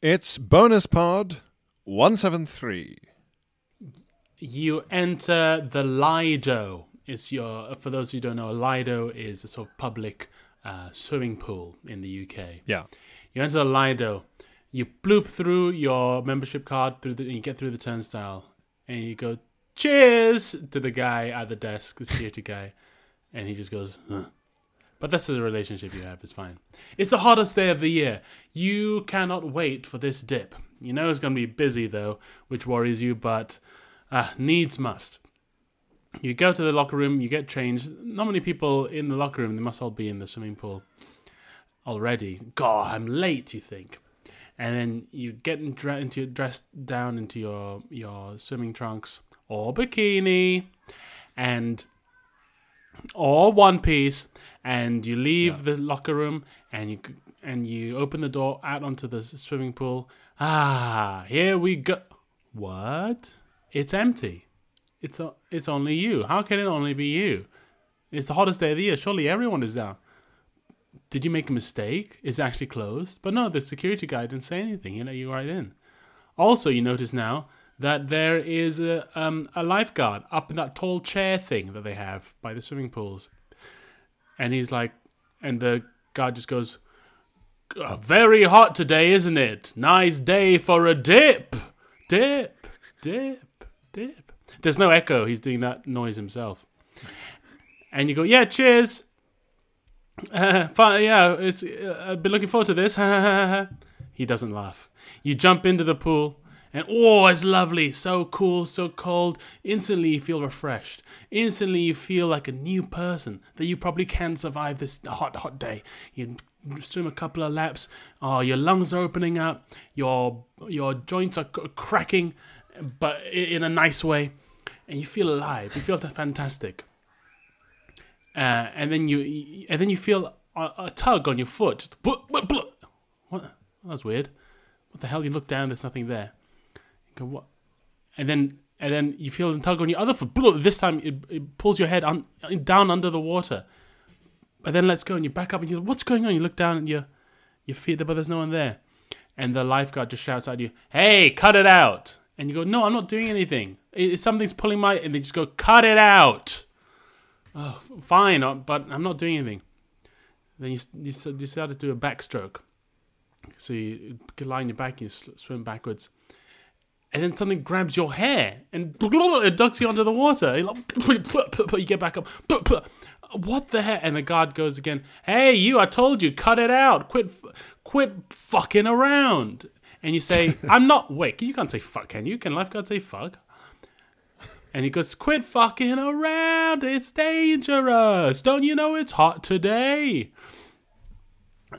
It's bonus pod 173. You enter the Lido. It's your for those who don't know, a Lido is a sort of public uh, swimming pool in the UK. Yeah. You enter the Lido. You bloop through your membership card through the, and you get through the turnstile, and you go cheers to the guy at the desk, the security guy, and he just goes. Huh. But this is a relationship you have. It's fine. It's the hottest day of the year. You cannot wait for this dip. You know it's going to be busy though, which worries you, but uh, needs must. You go to the locker room, you get changed. Not many people in the locker room. They must all be in the swimming pool already. God, I'm late. You think, and then you get into dressed down into your your swimming trunks or bikini, and or one piece, and you leave the locker room and you and you open the door out onto the swimming pool. Ah, here we go. What? It's empty. It's o- it's only you. How can it only be you? It's the hottest day of the year. Surely everyone is down. Did you make a mistake? Is it actually closed? But no, the security guy didn't say anything. He let you right in. Also, you notice now that there is a um, a lifeguard up in that tall chair thing that they have by the swimming pools, and he's like, and the guard just goes, "Uh, "Very hot today, isn't it? Nice day for a dip, dip, dip, dip." There's no echo. He's doing that noise himself, and you go, "Yeah, cheers." Uh, fine, yeah, it's, uh, I've been looking forward to this. he doesn't laugh. You jump into the pool, and oh, it's lovely, so cool, so cold. Instantly, you feel refreshed. Instantly, you feel like a new person that you probably can survive this hot, hot day. You swim a couple of laps. Oh, your lungs are opening up. Your your joints are cracking, but in a nice way, and you feel alive. You feel fantastic uh, and then you and then you feel a, a tug on your foot. What? That was weird. What the hell? You look down. There's nothing there. You what? And then and then you feel the tug on your other foot. This time it, it pulls your head un, down under the water. But then let's go and you back up and you go what's going on? You look down and you you feel but there's no one there. And the lifeguard just shouts at you, "Hey, cut it out!" And you go, "No, I'm not doing anything. It, something's pulling my." And they just go, "Cut it out." oh, fine, uh, but I'm not doing anything. Then you, you s- decide to do a backstroke. So you on your back and you swim backwards. And then something grabs your hair and it ducks you under the water. You get back up. What the heck? And the guard goes again. Hey, you! I told you, cut it out. Quit, quit fucking around. And you say, I'm not. Wait, you can't say fuck, can you? Can lifeguard say fuck? And he goes, Quit fucking around. It's dangerous. Don't you know it's hot today?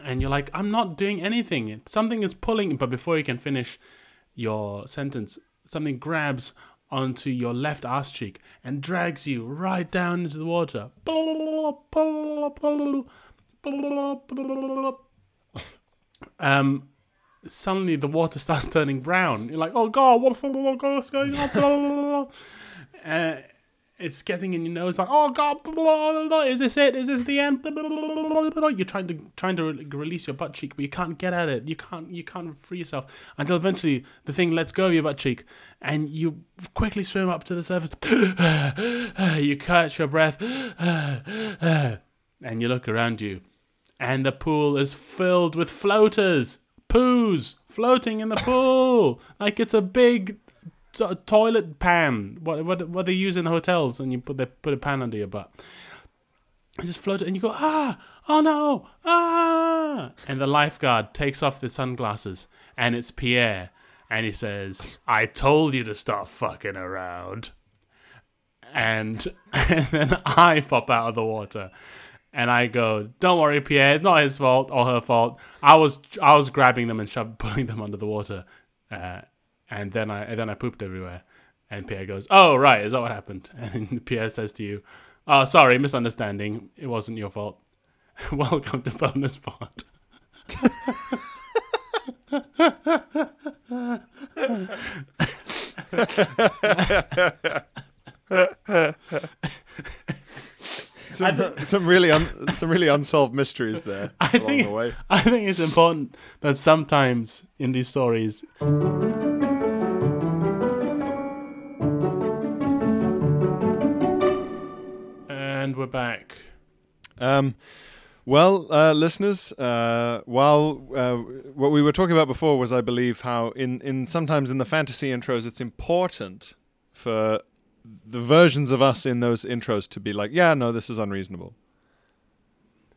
And you're like, I'm not doing anything. Something is pulling. But before you can finish your sentence, something grabs onto your left ass cheek and drags you right down into the water. Um, suddenly the water starts turning brown. You're like, oh god, what the fuck what's going on? uh, it's getting in your nose. Like, oh god, is this it? Is this the end? You're trying to trying to re- release your butt cheek, but you can't get at it. You can't you can't free yourself until eventually the thing lets go of your butt cheek, and you quickly swim up to the surface. you catch your breath, and you look around you, and the pool is filled with floaters poos floating in the pool like it's a big t- toilet pan. What what what they use in the hotels, and you put they put a pan under your butt. It just floated, and you go ah oh no ah, and the lifeguard takes off the sunglasses, and it's Pierre, and he says, "I told you to stop fucking around." And, and then I pop out of the water and I go, "Don't worry, Pierre. It's not his fault or her fault. I was I was grabbing them and shoving, pulling them under the water, uh, and then I and then I pooped everywhere." And Pierre goes, "Oh, right, is that what happened?" And Pierre says to you, "Oh, sorry, misunderstanding. It wasn't your fault. Welcome to bonus part." some, some really un, some really unsolved mysteries there I along think the way. I think it's important that sometimes in these stories. We're back. Um, well, uh, listeners, uh, while uh, what we were talking about before was, I believe, how in, in sometimes in the fantasy intros, it's important for the versions of us in those intros to be like, yeah, no, this is unreasonable.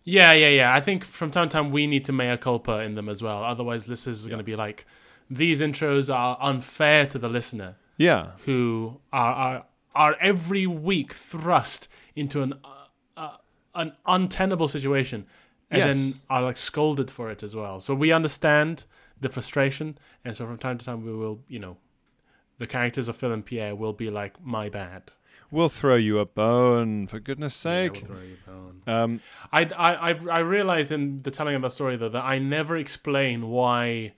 Yeah, yeah, yeah. I think from time to time we need to mea culpa in them as well. Otherwise, listeners are going to be like, these intros are unfair to the listener Yeah, who are are, are every week thrust into an uh, uh, an untenable situation and Yes. then are like scolded for it as well. So we understand the frustration, and so from time to time we will, you know, the characters of Phil and Pierre will be like, "My bad." we'll throw you a bone for goodness Yeah, sake. we'll throw you a bone. um, I, I, I, I realize in the telling of the story though that I never explain why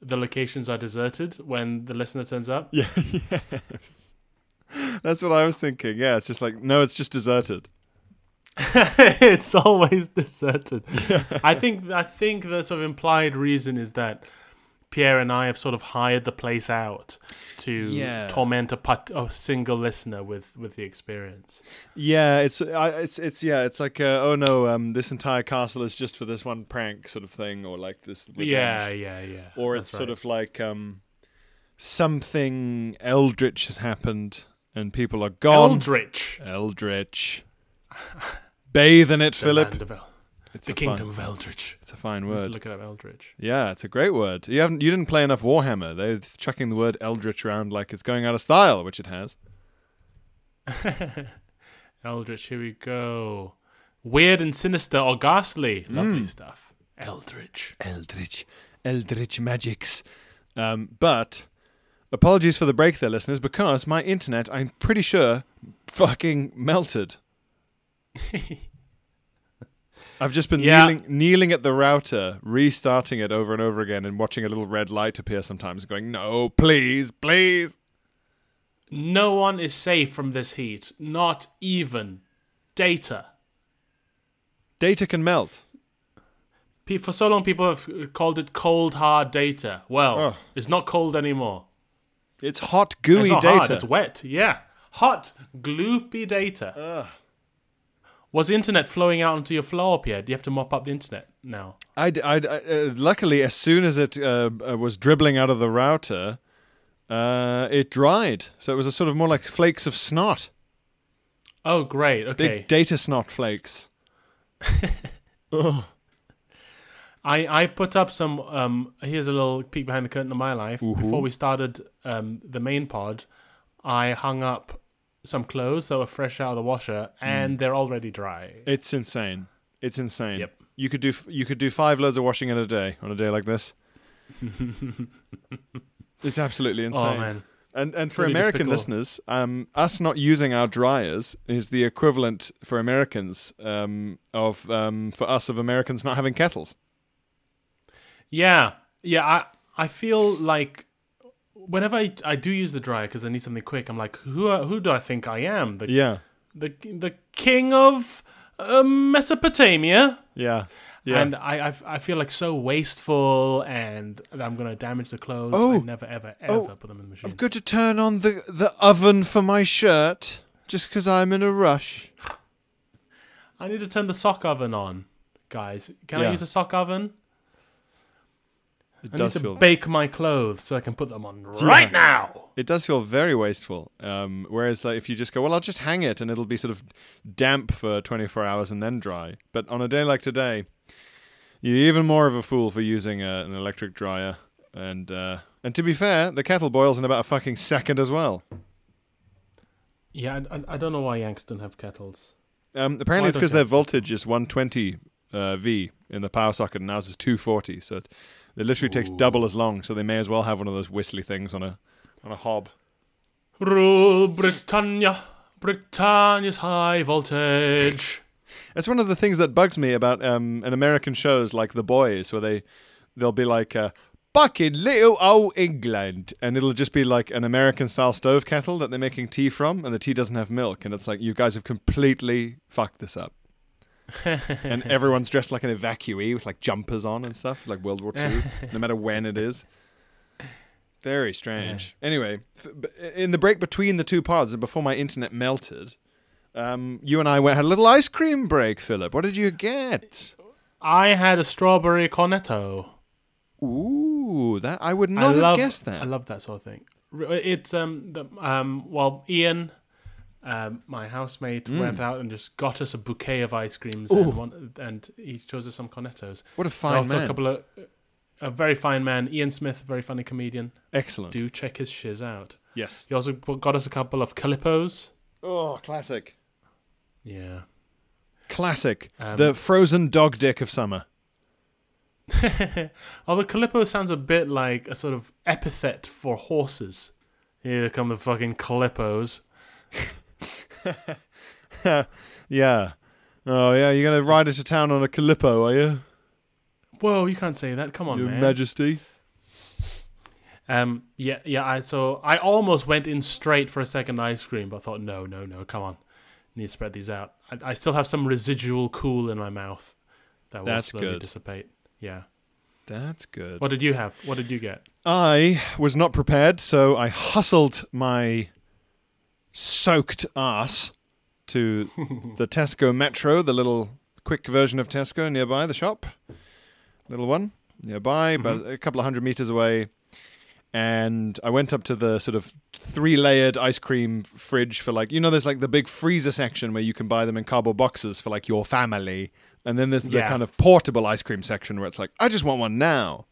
the locations are deserted when the listener turns up. yeah, yes, that's what I was thinking. Yeah, it's just like, no, it's just deserted. it's always deserted. I think I think the sort of implied reason is that Pierre and I have sort of hired the place out to Yeah. torment a, part- a single listener with with the experience. Yeah, it's I, it's it's yeah, it's like uh, oh no, um, this entire castle is just for this one prank sort of thing, or like this. revenge. Yeah, yeah, yeah. or it's sort of like um, something eldritch has happened and people are gone. Eldritch, eldritch. Bathe in it, the Philip. El- It's the a kingdom Fine, of Eldritch. it's a fine word. Look it up, Eldritch. Yeah, it's a great word. You haven't. You didn't play enough Warhammer. They're chucking the word eldritch around like it's going out of style, which it has. Eldritch, here we go. Weird and sinister or ghastly. Lovely Mm. stuff. Eldritch. Eldritch, eldritch magics. Um, but apologies for the break there, listeners, because my internet, I'm pretty sure, fucking melted. I've just been Yeah. kneeling, kneeling at the router, restarting it over and over again, and watching a little red light appear sometimes, going, "No, please, please." No one is safe from this heat. Not even data. Data can melt. For so long, people have called it cold, hard data. Well, Oh. it's not cold anymore. It's hot, gooey it's data. hard. It's wet. Yeah, hot, gloopy data. Was the internet flowing out onto your floor, Pierre? Do you have to mop up the internet now? I, I, uh, luckily, as soon as it uh, uh, was dribbling out of the router, uh, it dried. So it was a sort of more like flakes of snot, Oh, great. Okay. big data snot flakes. Ugh. I, I put up some. Um, here's a little peek behind the curtain of my life. Ooh-hoo. Before we started um, the main pod, I hung up some clothes that were fresh out of the washer, and they're already dry. It's insane. It's insane. Yep. You could do you could do five loads of washing in a day on a day like this. it's absolutely insane. Oh man, And and for Really American despicable. listeners, um, us not using our dryers is the equivalent for Americans um, of um, for us of Americans not having kettles. Yeah, yeah. I I feel like whenever I, I do use the dryer because I need something quick, I'm like, who are, who do I think I am? The Yeah, the the king of uh, Mesopotamia. yeah, yeah. And I, I, I feel like so wasteful, and I'm gonna damage the clothes. Oh. I never, ever, ever Oh. put them in the machine. I've got to turn on the the oven for my shirt just because I'm in a rush. I need to turn the sock oven on, guys. Can Yeah. I use a sock oven? It I does need to feel bake my clothes so I can put them on right now. it does feel very wasteful. Um, whereas like if you just go, well, I'll just hang it and it'll be sort of damp for 24 hours and then dry. But on a day like today, you're even more of a fool for using a, an electric dryer. And uh, and to be fair, the kettle boils in about a fucking second as well. Yeah, I, I, I don't know why Yanks don't have kettles. Um, apparently, Why it's because their voltage is 120 uh, V in the power socket, and ours is 240. So it, it literally takes Ooh. double as long. So they may as well have one of those whistly things on a on a hob. Rule Britannia, Britannia's high voltage. That's one of the things that bugs me about um, an American shows like The Boys, where they they'll be like, uh, "Back in little old England," and it'll just be like an American style stove kettle that they're making tea from, and the tea doesn't have milk, and it's like you guys have completely fucked this up. and everyone's dressed like an evacuee with like jumpers on and stuff, like World War Two, no matter when it is. Very strange. Anyway, f- b- in the break between the two pods and before my internet melted, um, you and I went, had a little ice cream break. Philip, what did you get? I had a strawberry cornetto. Ooh, that I would I not have love, guessed that. I love that sort of thing. It's um, the, um, well, Ian, um, my housemate, went out and just got us a bouquet of ice creams, Mm. Ooh. and, one, and he chose us some cornettos. what a fine also man! a couple of a very fine man, Ian Smith, very funny comedian. Excellent. Do check his shiz out. Yes. He also got us a couple of calippos. Oh, classic. Yeah. Classic. Um, the frozen dog dick of summer. Although Calippo sounds a bit like a sort of epithet for horses. Here come the fucking Calippos. yeah. Oh yeah, you're gonna ride into town on a Calippo, are you, Whoa, you can't say that. Come on, Your man. Majesty? um, yeah, yeah. I so I almost went in straight for a second ice cream, but I thought, no, no, no. Come on, need to spread these out. I, I still have some residual cool in my mouth that will That's slowly good. dissipate. Yeah. That's good. What did you have? What did you get? I was not prepared, so I hustled my soaked ass to the Tesco Metro, the little quick version of Tesco nearby the shop. Little one nearby, mm-hmm. but a couple of hundred meters away. And I went up to the sort of three layered ice cream fridge for like, you know, there's like the big freezer section where you can buy them in cardboard boxes for like your family. And then there's the Yeah. kind of portable ice cream section where it's like, I just want one now.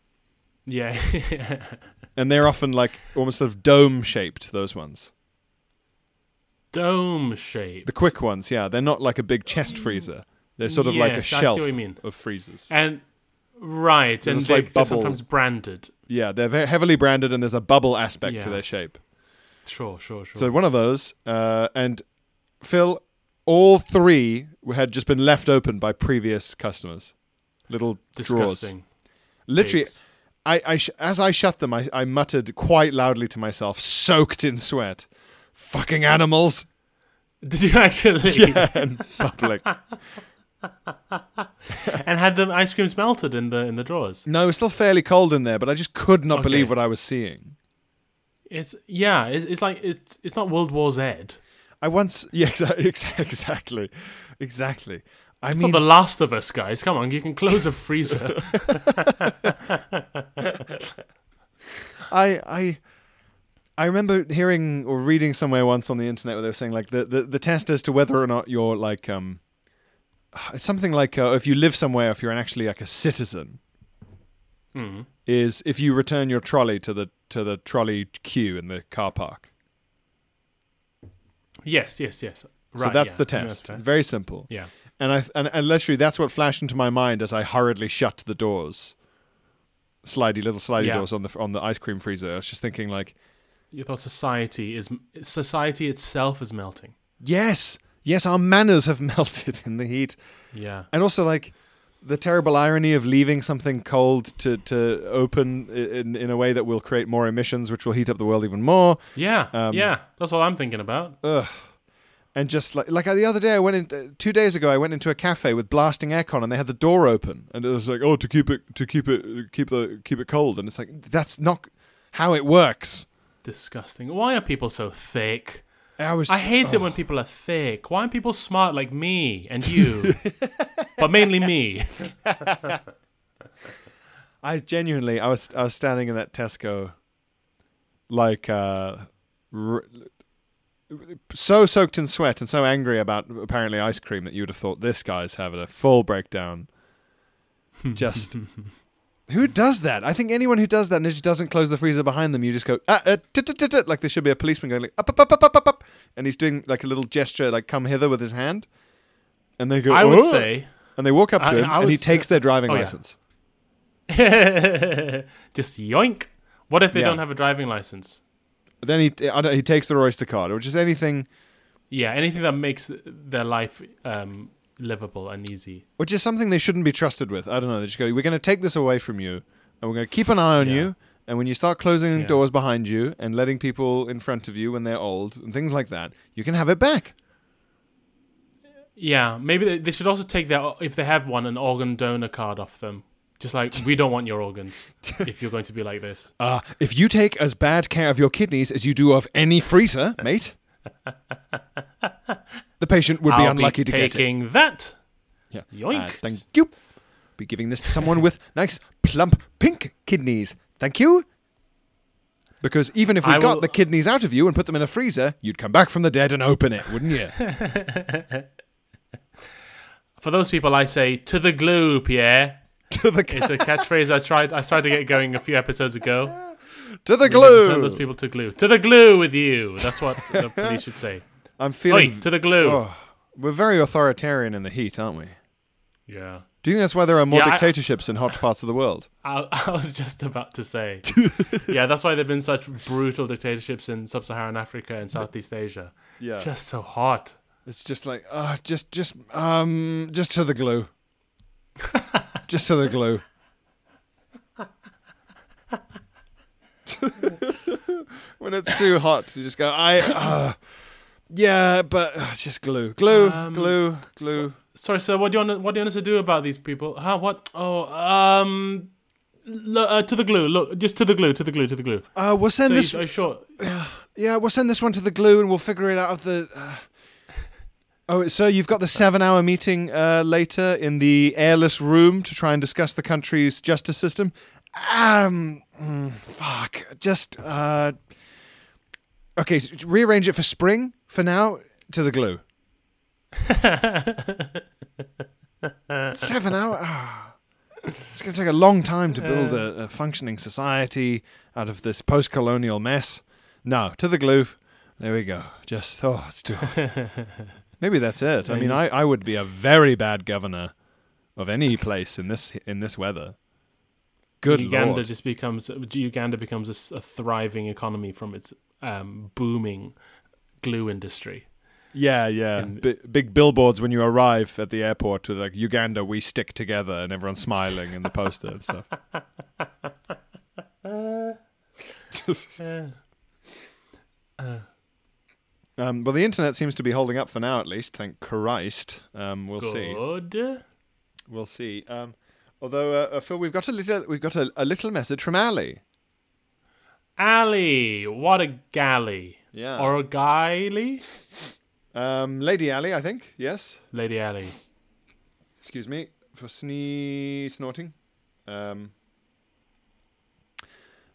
Yeah. And they're often like almost sort of dome shaped, those ones. Dome shape. The quick ones, yeah. They're not like a big chest freezer. They're sort of like a Yes, I see what you mean. of freezers. And right, and they, slight they're sometimes branded. Yeah, they're very heavily branded and there's a bubble aspect Yeah. to their shape. Sure, sure, sure. So one of those, uh, and Phil, all three had just been left open by previous customers. Little drawers. Disgusting. Literally, Pigs. I, I sh- as I shut them, I, I muttered quite loudly to myself, soaked in sweat. Fucking animals. Did you actually? Yeah, in public. and had the ice creams melted in the in the drawers? No, it was still fairly cold in there, but I just could not Okay. believe what I was seeing. It's yeah. It's, it's like it's it's not World War Z. I once, yeah, exa- exa- exactly, exactly. I It's mean, not The Last of Us, guys. Come on, you can close a freezer. I, I, I remember hearing or reading somewhere once on the internet where they were saying like the, the, the test as to whether or not you're like um, something like uh, if you live somewhere, if you're actually like a citizen, mm. is if you return your trolley to the to the trolley queue in the car park. Yes, yes, yes. Right, so that's yeah. the test. fair. Very simple. Yeah. And I and, and literally that's what flashed into my mind as I hurriedly shut the doors, slidey little slidey Yeah. doors on the on the ice cream freezer. I was just thinking like, You thought society is society itself is melting. yes, yes, our manners have melted in the heat, Yeah. and also like the terrible irony of leaving something cold to to open in in a way that will create more emissions, which will heat up the world even more. Yeah. Um, yeah. That's what I'm thinking about. Ugh. And just like like the other day, I went in uh, two days ago. I went into a cafe with blasting aircon, and they had the door open, and it was like, oh, to keep it to keep it keep the keep it cold, and it's like that's not how it works. Disgusting. Why are people so thick? I was I hate it when people are thick. Why aren't people smart like me and you? but mainly me. I genuinely I was I was standing in that Tesco, like uh, r- so soaked in sweat and so angry about apparently ice cream that you would have thought this guy's having a full breakdown. Just who does that? I think anyone who does that and just doesn't close the freezer behind them, you just go ah, uh, tut, tut, tut, tut," like there should be a policeman going like up up up up up up up, and he's doing like a little gesture like come hither with his hand, and they go. I would "Oh," say and they walk up to I- him I and he takes their driving Oh, yeah. just yoink. What if they Yeah. don't have a driving license? Then he I don't, he takes the Oyster card or just anything, Yeah, anything that makes their life um, livable and easy. which is something they shouldn't be trusted with. I don't know. They just go, we're going to take this away from you, and we're going to keep an eye on Yeah. you. And when you start closing Yeah. doors behind you and letting people in front of you when they're old and things like that, you can have it back. Yeah, maybe they, should also take their if they have one an organ donor card off them. Just like we don't want your organs if you're going to be like this. Uh, if you take as bad care of your kidneys as you do of any freezer, mate, the patient would be I'll unlucky be to get it. taking that. Yeah. Yoink. Uh, thank you. Be giving this to someone with nice, plump, pink kidneys. Thank you. Because even if we I got will- the kidneys out of you and put them in a freezer, you'd come back from the dead and open it, wouldn't you? For those people, I say to the glue, Pierre. to the It's a catchphrase I tried. I tried to get going a few episodes ago. to the glue. those people to glue. To the glue with you. That's what the police should say. I'm Oi, feeling. to the glue. oh, we're very authoritarian in the heat, aren't we? Yeah. Do you think that's why there are more Yeah, I- dictatorships in hot parts of the world? I, I was just about to say. yeah, that's why there've been such brutal dictatorships in sub-Saharan Africa and Southeast Asia. Yeah. Just so hot. It's just like, uh, just, just, um, just to the glue. just to the glue. when it's too hot, you just go, I, uh, yeah, but uh, just glue, glue, Um, glue, glue. Sorry, sir. What do you want? What do you want us to do about these people? Huh? What? Oh, um, uh, to the glue. Look, just to the glue. To the glue. To the glue. Uh, we'll send you, this. you sure? Yeah, we'll send this one to the glue, and we'll figure it out of the. Uh... Oh, so you've got the seven-hour meeting uh, later in the airless room to try and discuss the country's justice system. Um, mm, fuck. Just uh. Okay, s- rearrange it for spring for now. To the glue. Seven hour. ah. It's going to take a long time to build a, a functioning society out of this post-colonial mess. No, to the glue. There we go. Just oh, it's too hot. Maybe that's it. I mean, I, I would be a very bad governor of any place in this in this weather. Good Uganda lord. just becomes Uganda becomes a a, thriving economy from its um, booming glue industry. Yeah, yeah. And- B- big billboards when you arrive at the airport with like Uganda, we stick together, and everyone's smiling in the poster and stuff. Uh, Um, well, the internet seems to be holding up for now, at least. Thank Christ. Um, we'll see. good. We'll see. Um, although, uh, uh, Phil, we've got a little, we've got a, a little message from Allie. Allie, what a galley. Yeah. Or a galley? Um, Lady Allie, I think. Yes. Lady Allie. Excuse me for snee snorting. Um,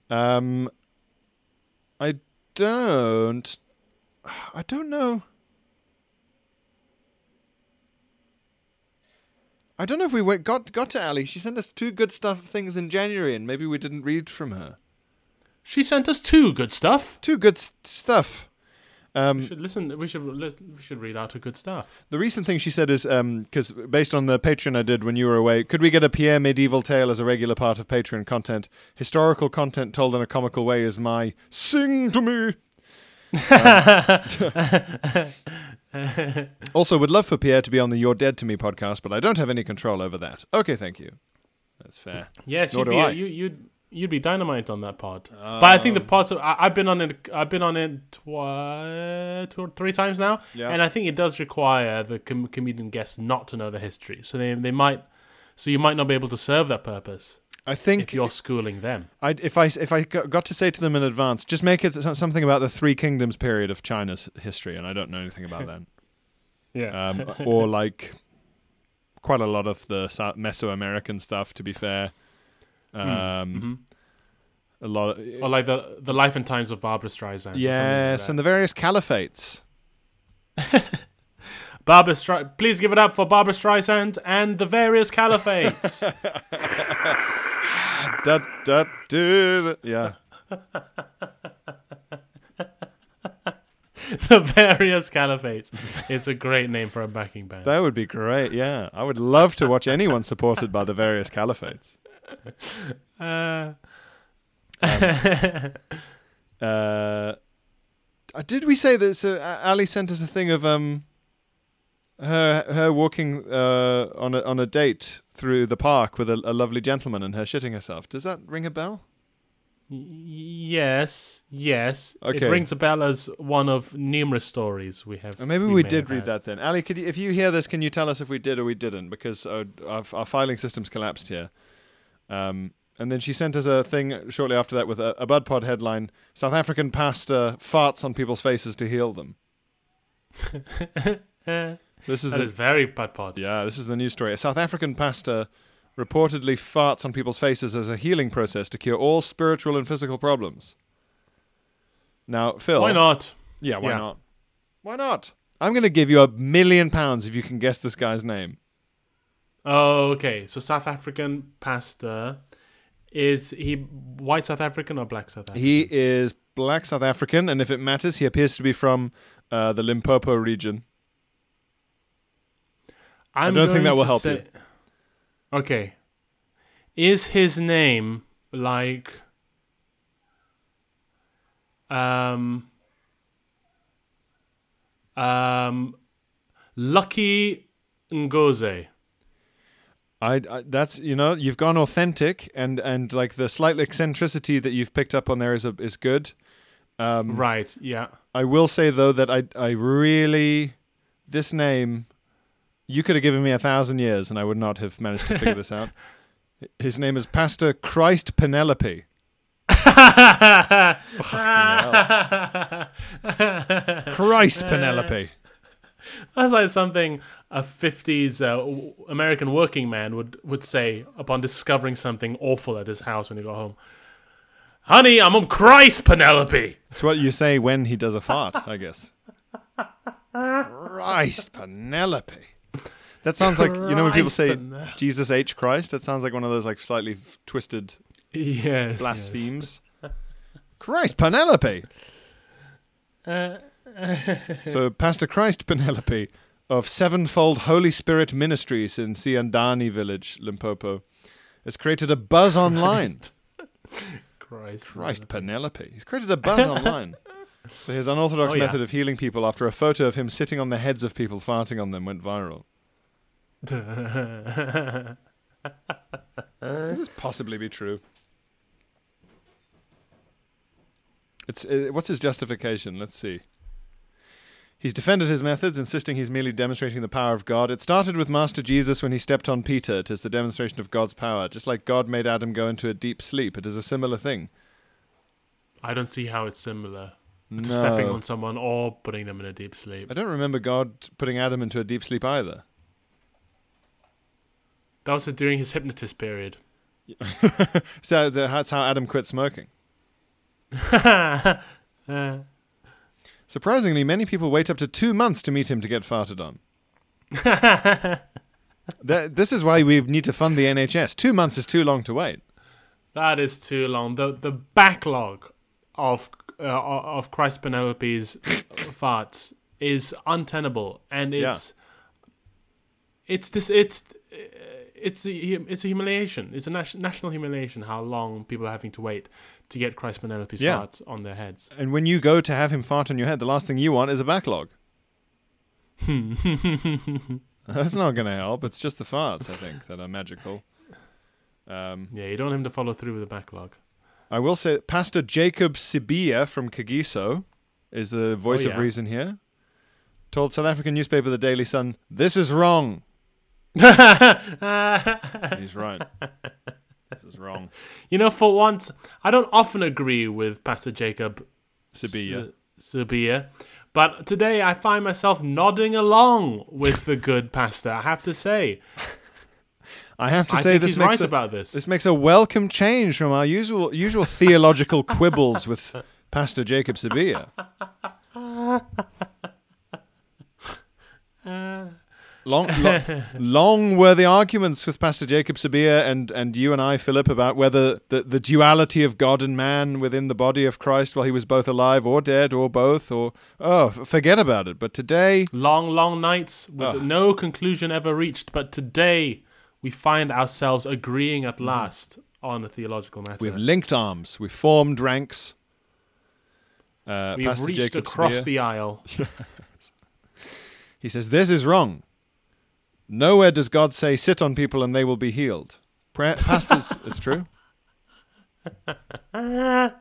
um, I don't. I don't know. I don't know if we went, got got to Allie. She sent us two good stuff things in January, and maybe we didn't read from her. She sent us two good stuff. Two good stuff. We Um, should listen. We should we should read out her good stuff. The recent thing she said is because based on the Patreon I did when you were away, could we get a Pierre medieval tale as a regular part of Patreon content? Historical content told in a comical way is my sing to me. Um, also, would love for Pierre to be on the You're Dead to Me podcast, but I don't have any control over that. Okay, thank you. That's fair. Yes, Nor you'd do be I. you you'd you'd be dynamite on that pod. but I think the pods. I, I've been on it. I've been on it twi- two or three times now, Yeah. and I think it does require the com- comedian guests not to know the history. So they they might. So you might not be able to serve that purpose I think if you're schooling them. I'd, if I if I got got to say to them in advance, just make it something about the Three Kingdoms period of China's history, and I don't know anything about that. Yeah. um, or like quite a lot of the Mesoamerican stuff. To be fair, um, a lot. Of, or like the the life and times of Barbra Streisand. yes, like and the various caliphates. Barbara Stri- Please give it up for Barbra Streisand and the various caliphates. Da, da, da, yeah, the various caliphates. It's a great name for a backing band. that would be great. Yeah, I would love to watch anyone supported by the various caliphates. Uh, Uh, did we say that? So Allie sent us a thing of um, her her walking uh, on a on a date through the park with a, a lovely gentleman and her shitting herself. Does that ring a bell? Yes, yes. Okay. It rings a bell as one of numerous stories we have. Or maybe we, may did read that then. Allie, could you, if you hear this, can you tell us if we did or we didn't? Because uh, our, our filing system's collapsed here. Um, and then she sent us a thing shortly after that with a, a Bud Pod headline South African pastor farts on people's faces to heal them. This is That the, is very Bud pod. Yeah, this is the news story. A South African pastor reportedly farts on people's faces as a healing process to cure all spiritual and physical problems. Now, Phil. Why not? Yeah, why Yeah. not? Why not? I'm going to give you a million pounds if you can guess this guy's name. Oh, okay. So South African pastor is he white South African or black South African? He is black South African, and if it matters, he appears to be from uh, the Limpopo region. I'm don't think that will help say- you. Okay. Is his name like um um Lucky Ngoze? I, I that's you know you've gone authentic and and like the slight eccentricity that you've picked up on there is a, is good. Um, Right, yeah. I will say though that I I really this name you could have given me a thousand years and I would not have managed to figure this out. His name is Pastor Christ Penelope. Christ Penelope. That's like something a 50s uh, American working man would, would say upon discovering something awful at his house when he got home. Honey, I'm on Christ, Penelope. It's what you say when he does a fart, I guess. Christ Penelope. That sounds like you know when people say Penelope. Jesus H Christ. That sounds like one of those like slightly f- twisted Yes. yes. blasphemes. Christ Penelope. so Pastor Christ Penelope of Sevenfold Holy Spirit Ministries in Siandani village, Limpopo, has created a buzz online. Christ. Christ Penelope. He's created a buzz online for his unorthodox Oh, yeah. method of healing people after a photo of him sitting on the heads of people farting on them went viral. Could this possibly be true? It's uh, what's his justification? Let's see. He's defended his methods, insisting he's merely demonstrating the power of God. It started with Master Jesus when he stepped on Peter. It is the demonstration of God's power. Just like God made Adam go into a deep sleep, it is a similar thing. I don't see how it's similar to stepping on someone or putting them in a deep sleep. I don't remember God putting Adam into a deep sleep either. That was during his hypnotist period. So that's how Adam quit smoking. Surprisingly, many people wait up to two months to meet him to get farted on. That, this is why we need to fund the NHS. Two months is too long to wait. That is too long. The the backlog of uh, of Christ Penelope's farts is untenable, and Yeah. it's it's this it's uh, it's a, it's a humiliation. It's a national humiliation how long people are having to wait to get Christ Penelope's Yeah. farts on their heads. And when you go to have him fart on your head, the last thing you want is a backlog. That's not going to help. It's just the farts, I think, that are magical. Um, Yeah, you don't want him to follow through with the backlog. I will say, Pastor Jacob Sibiya from Kagiso is the voice Oh, of reason here. Told South African newspaper The Daily Sun, "This is wrong." He's right. this is wrong. You know, for once, I don't often agree with Pastor Jacob Sabia. Sabia. But today I find myself nodding along with the good pastor. I have to say, I have to I say this makes right a, about this. this makes a welcome change from our usual usual theological quibbles with Pastor Jacob Sibiya. Long, lo- long were the arguments with Pastor Jacob Sabia and, and you and I, Philip, about whether the, the duality of God and man within the body of Christ while he was both alive or dead or both, or, oh, forget about it. But today, Long, long nights with Ugh. no conclusion ever reached. But today we find ourselves agreeing at last on a theological matter. we've linked arms, we've formed ranks. Uh, We've Pastor reached Jacob across Sabia, the aisle. he says, This is wrong. Nowhere does God say, Sit on people and they will be healed. Pastors, it's true.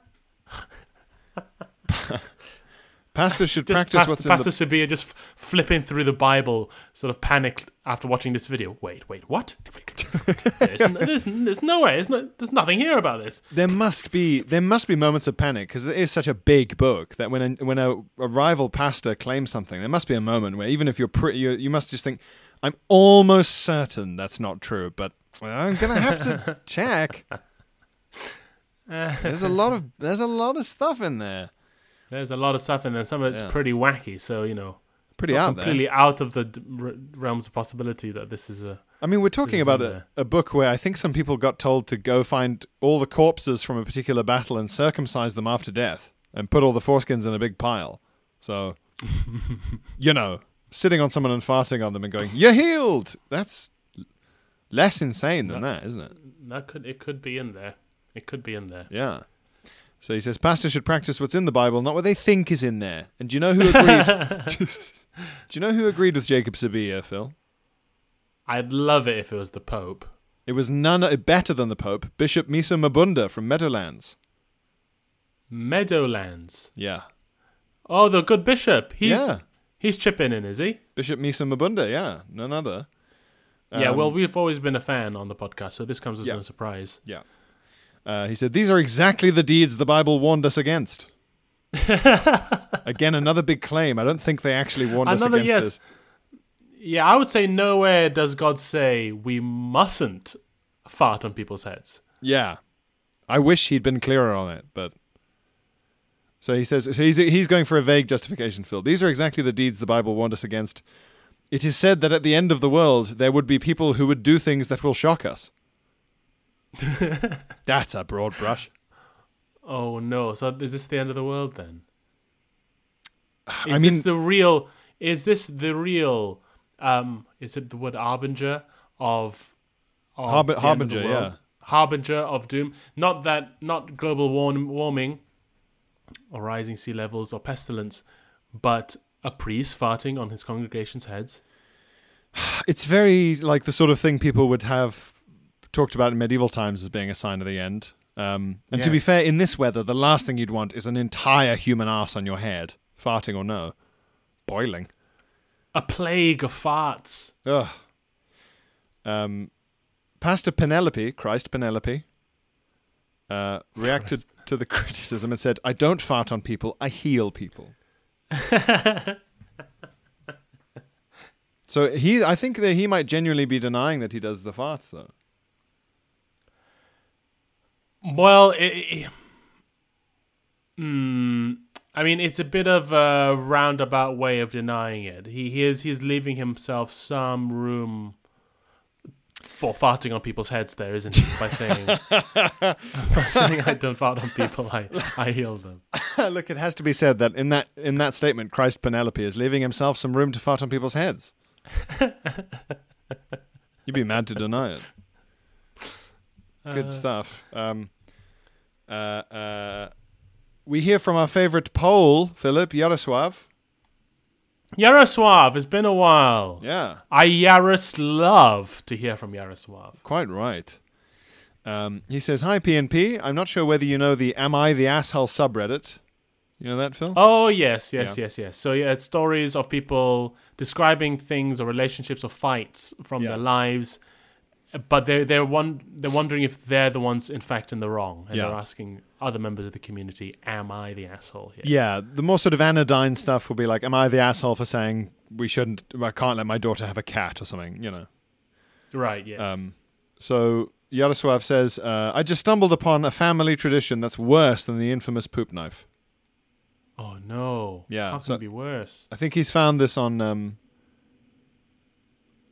Pastors should Just practice Pastor, what's in the Pastor the. Sabia just f- flipping through the Bible, sort of panicked after watching this video. Wait, wait, what? there's, there's, there's no way. There's, no, there's nothing here about this. There must be there must be moments of panic because it is such a big book that when a, when a, a rival pastor claims something, there must be a moment where even if you're pretty, you, you must just think, "I'm almost certain that's not true," but I'm gonna have to check. There's a lot of there's a lot of stuff in there. There's a lot of stuff, in there. some of it's Yeah. pretty wacky. So you know, Pretty out there. completely out of the realms of possibility that this is a. I mean, we're talking about a, a book where I think some people got told to go find all the corpses from a particular battle and circumcise them after death and put all the foreskins in a big pile. So, you know, sitting on someone and farting on them and going, You're healed! That's less insane than that, isn't it? That could it could be in there. It could be in there. Yeah. So he says, Pastors should practice what's in the Bible, not what they think is in there. And do you know who agreed? do you know who agreed with Jacob Sabia, Phil? I'd love it if it was the Pope. It was none uh, better than the Pope, Bishop Misa Mabunda from Meadowlands. Meadowlands. Yeah. Oh, the good bishop. He's yeah. He's chipping in, is he? Bishop Misa Mabunda, yeah. None other. yeah. Um, Well, we've always been a fan on the podcast, so this comes as Yeah. no surprise. Yeah. Uh, he said, These are exactly the deeds the Bible warned us against. Again, another big claim. I don't think they actually warned us against yes. this. Yeah, I would say nowhere does God say we mustn't fart on people's heads. Yeah. I wish he'd been clearer on it, but. So he says, so he's, he's going for a vague justification, Phil. These are exactly the deeds the Bible warned us against. It is said that at the end of the world, there would be people who would do things that will shock us. That's a broad brush. Oh no! So is this the end of the world then? Is I this mean, the real? Is this the real? Um, is it the word harbinger of? of Harbi- the end of harbinger, yeah. Harbinger of doom. Not that, not global warm, warming, or rising sea levels or pestilence, but a priest farting on his congregation's heads. it's very like the sort of thing people would have talked about in medieval times as being a sign of the end. Um, and to be fair, in this weather, the last thing you'd want is an entire human ass on your head, farting or no, boiling. A plague of farts. Ugh. Um, Pastor Penelope, Christ Penelope, uh, reacted to the criticism and said, "I don't fart on people; I heal people." so he, I think that he might genuinely be denying that he does the farts, though. Well, it, it, mm, I mean, it's a bit of a roundabout way of denying it. He, he is he's leaving himself some room for farting on people's heads. There isn't he? By saying by saying I don't fart on people, I I heal them. Look, it has to be said that in that in that statement, Christ Penelope is leaving himself some room to fart on people's heads. You'd be mad to deny it. Good Uh, stuff. Um, uh, uh, we hear from our favorite Pole, Philip Jaroslaw. Jaroslaw, it's been a while. Yeah, I Yaros love to hear from Jaroslaw. quite right. Um, he says, "Hi PNP. I'm not sure whether you know the Am I the Asshole subreddit. You know that, Phil? Oh yes, yes, Yeah. yes, yes. So yeah, it's stories of people describing things or relationships or fights from Yeah. their lives, but they're they're one they're wondering if they're the ones in fact in the wrong, and Yeah. they're asking other members of the community, "Am I the asshole here?" Yeah, the more sort of anodyne stuff will be like, "Am I the asshole for saying we shouldn't? I can't let my daughter have a cat or something?" You know. Right. Yes. Um, so Jaroslaw says, uh, "I just stumbled upon a family tradition that's worse than the infamous poop knife. oh no. Yeah, How can so- it be worse? I think he's found this on um,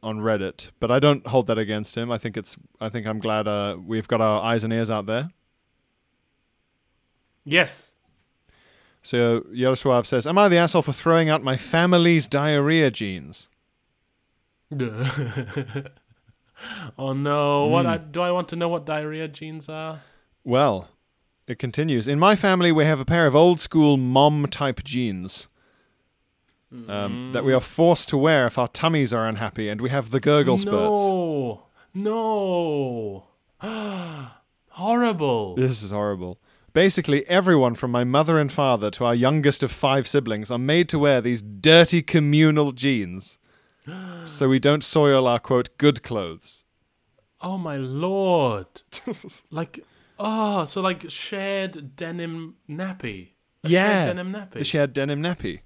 on Reddit, but I don't hold that against him. I think it's. I think I'm glad uh, we've got our eyes and ears out there. Yes. So Jaroslaw says, "Am I the asshole for throwing out my family's diarrhea jeans?" oh no. What Hmm. I, do I want to know? What diarrhea jeans are? Well, it continues. In my family, we have a pair of old school mom type um, that we are forced to wear if our tummies are unhappy, and we have the gurgle spurts. No. No. Horrible. This is horrible. Basically, everyone from my mother and father to our youngest of five siblings are made to wear these dirty communal jeans so we don't soil our quote good clothes. Oh my lord. like oh, so like shared denim nappy. A Yeah, Shared denim nappy. The shared denim nappy.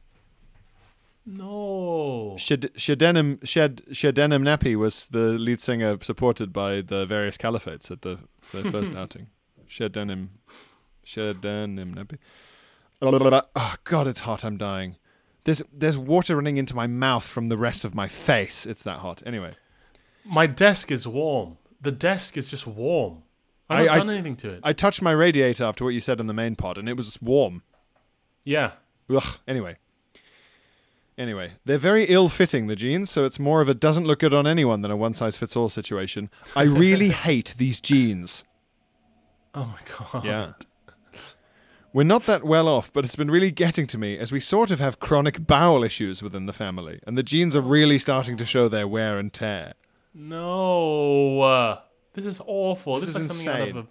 No. Shed, Shedenim, Shed, Shedenim Nappy was the lead singer supported by the various caliphates at the, the first outing. Shedenim, Shedenim Nappy. Oh God, it's hot. I'm dying. There's there's water running into my mouth from the rest of my face. It's that hot. Anyway, My desk is warm. The desk is just warm. I've not I- done anything to it. I touched my radiator after what you said in the main pod, and it was warm. yeah. Ugh. Anyway. Anyway, they're very ill-fitting the jeans, so it's more of a doesn't look good on anyone than a one-size-fits-all situation. I really hate these jeans. Oh my god. Yeah. We're not that well off, but it's been really getting to me as we sort of have chronic bowel issues within the family, and the jeans are really starting to show their wear and tear. No. Uh, this is awful. This This, is is like something out of a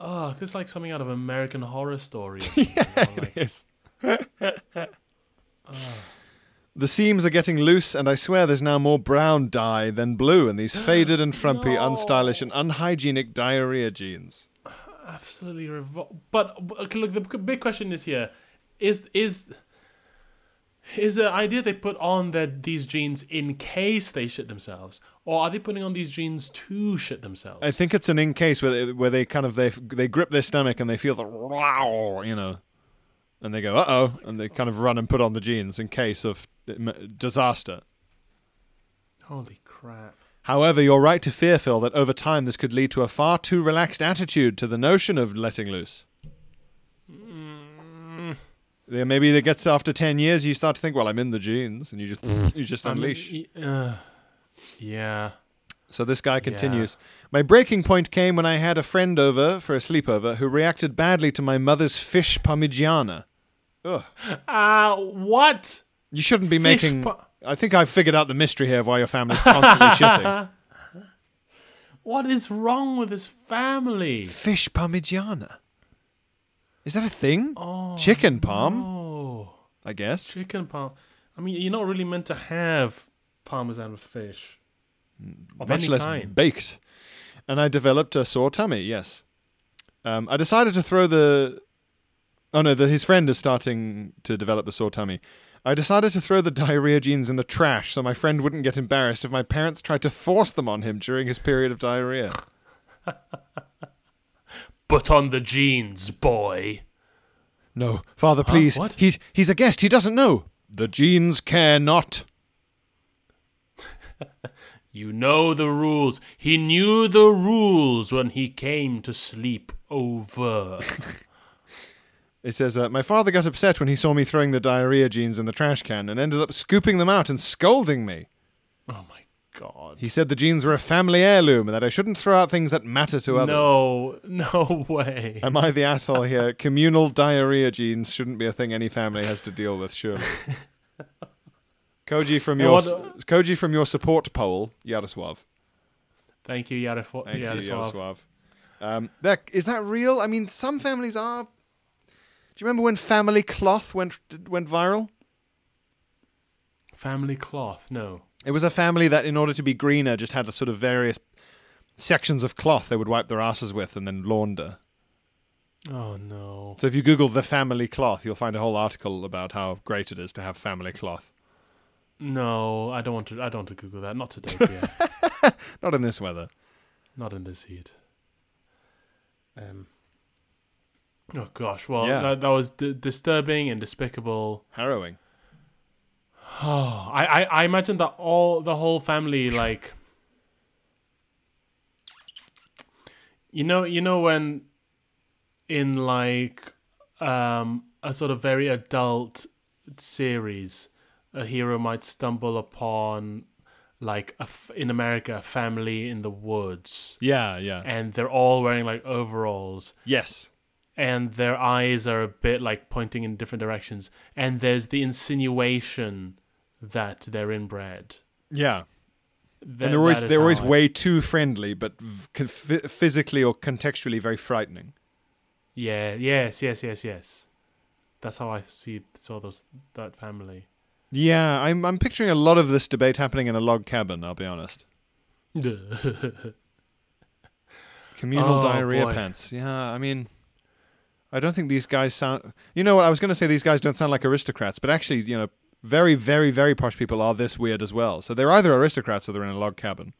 Oh, this is like something out of American Horror Story. or something, like- Yes. The seams are getting loose, and I swear there's now more brown dye than blue in these faded and frumpy, No. unstylish, and unhygienic diarrhea jeans. absolutely revol- but but, okay, look the b- big question is here is is is the idea they put on that these jeans in case they shit themselves or are they putting on these jeans to shit themselves I think it's an in case where they, where they kind of they they grip their stomach and they feel the wow, you know, and they go uh oh, and they kind of run and put on the jeans in case of disaster. holy crap However, you're right to fear, Phil, that over time this could lead to a far too relaxed attitude to the notion of letting loose. Mm, Yeah, maybe it gets after ten years, you start to think, well, I'm in the jeans, and you just you just unleash. uh, yeah So this guy continues. My breaking point came when I had a friend over for a sleepover who reacted badly to my mother's fish parmigiana. Ugh. uh what You shouldn't be Fish making. pa- I think I've figured out the mystery here of why your family's constantly shitting. what is wrong with this family Fish parmigiana. Is that a thing? oh Chicken parm, oh I guess. chicken parm i mean you're not really meant to have parmesan with fish of Much any less kind baked. And I developed a sore tummy. Yes. Um, I decided to throw the. Oh no, the, his friend is starting to develop the sore tummy. I decided to throw the diarrhea jeans in the trash so my friend wouldn't get embarrassed if my parents tried to force them on him during his period of diarrhea. but on the jeans, boy. No, father, please. What? He, he's a guest. He doesn't know. The jeans care not. You know the rules. He knew the rules when he came to sleep over. It says, uh, My father got upset when he saw me throwing the diarrhea jeans in the trash can and ended up scooping them out and scolding me. oh my god. He said the jeans were a family heirloom and that I shouldn't throw out things that matter to others. No, no way. Am I the asshole here? Communal diarrhea jeans shouldn't be a thing any family has to deal with, surely. Koji from your what- Koji from your support poll, Jaroslaw. Thank you, Jaroslaw. Thank you, Jaroslaw. Jaroslaw. Um, that is that real? I mean, some families are. Do you remember when family cloth went went viral? Family cloth. No. It was a family that, in order to be greener, just had a sort of various sections of cloth they would wipe their asses with and then launder. Oh no. So if you Google the family cloth, you'll find a whole article about how great it is to have family cloth. No, I don't want to. I don't want to Google that. Not today, dear. Not in this weather. Not in this heat. Um. Oh gosh. Well, Yeah. that, that was d- disturbing and despicable. Harrowing. Oh, I, I, I imagine that all the whole family like you know you know when in like um a sort of very adult series a hero might stumble upon like a f- in America a family in the woods Yeah, yeah. and they're all wearing like overalls Yes. And their eyes are a bit like pointing in different directions and there's the insinuation that they're inbred Yeah. And they're always they're always I- way too friendly, but v- physically or contextually very frightening. Yeah. Yes. Yes. Yes. Yes. That's how I see saw those that family. Yeah, I'm I'm picturing a lot of this debate happening in a log cabin. I'll be honest. Communal Oh, diarrhea boy. pants. Yeah, I mean, I don't think these guys sound. You know what? I was going to say these guys don't sound like aristocrats, but actually, you know, very, very, very posh people are this weird as well. So they're either aristocrats or they're in a log cabin.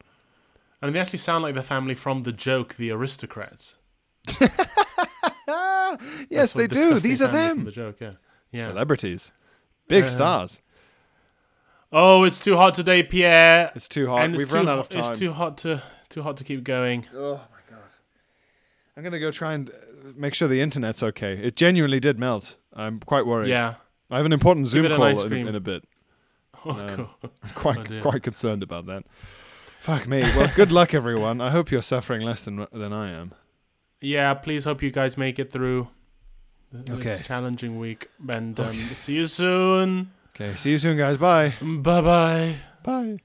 I mean, they actually sound like the family from the joke, The Aristocrats. Yes, the they do. These are them. the joke, yeah. Yeah. Celebrities, big Uh, stars. Oh, it's too hot today, Pierre. It's too hot. and We've run out of time. It's too hot to too hot to keep going. God! I'm gonna go try and uh, make sure the internet's okay. It genuinely did melt. I'm quite worried. Yeah. I have an important Zoom call in, in a bit. Oh. I'm quite Oh, quite concerned about that. Fuck me. Well, good luck, everyone. I hope you're suffering less than than I am. Yeah, please hope you guys make it through this Okay. challenging week. And um, see you soon. Okay. See you soon, guys. Bye. Bye bye. Bye.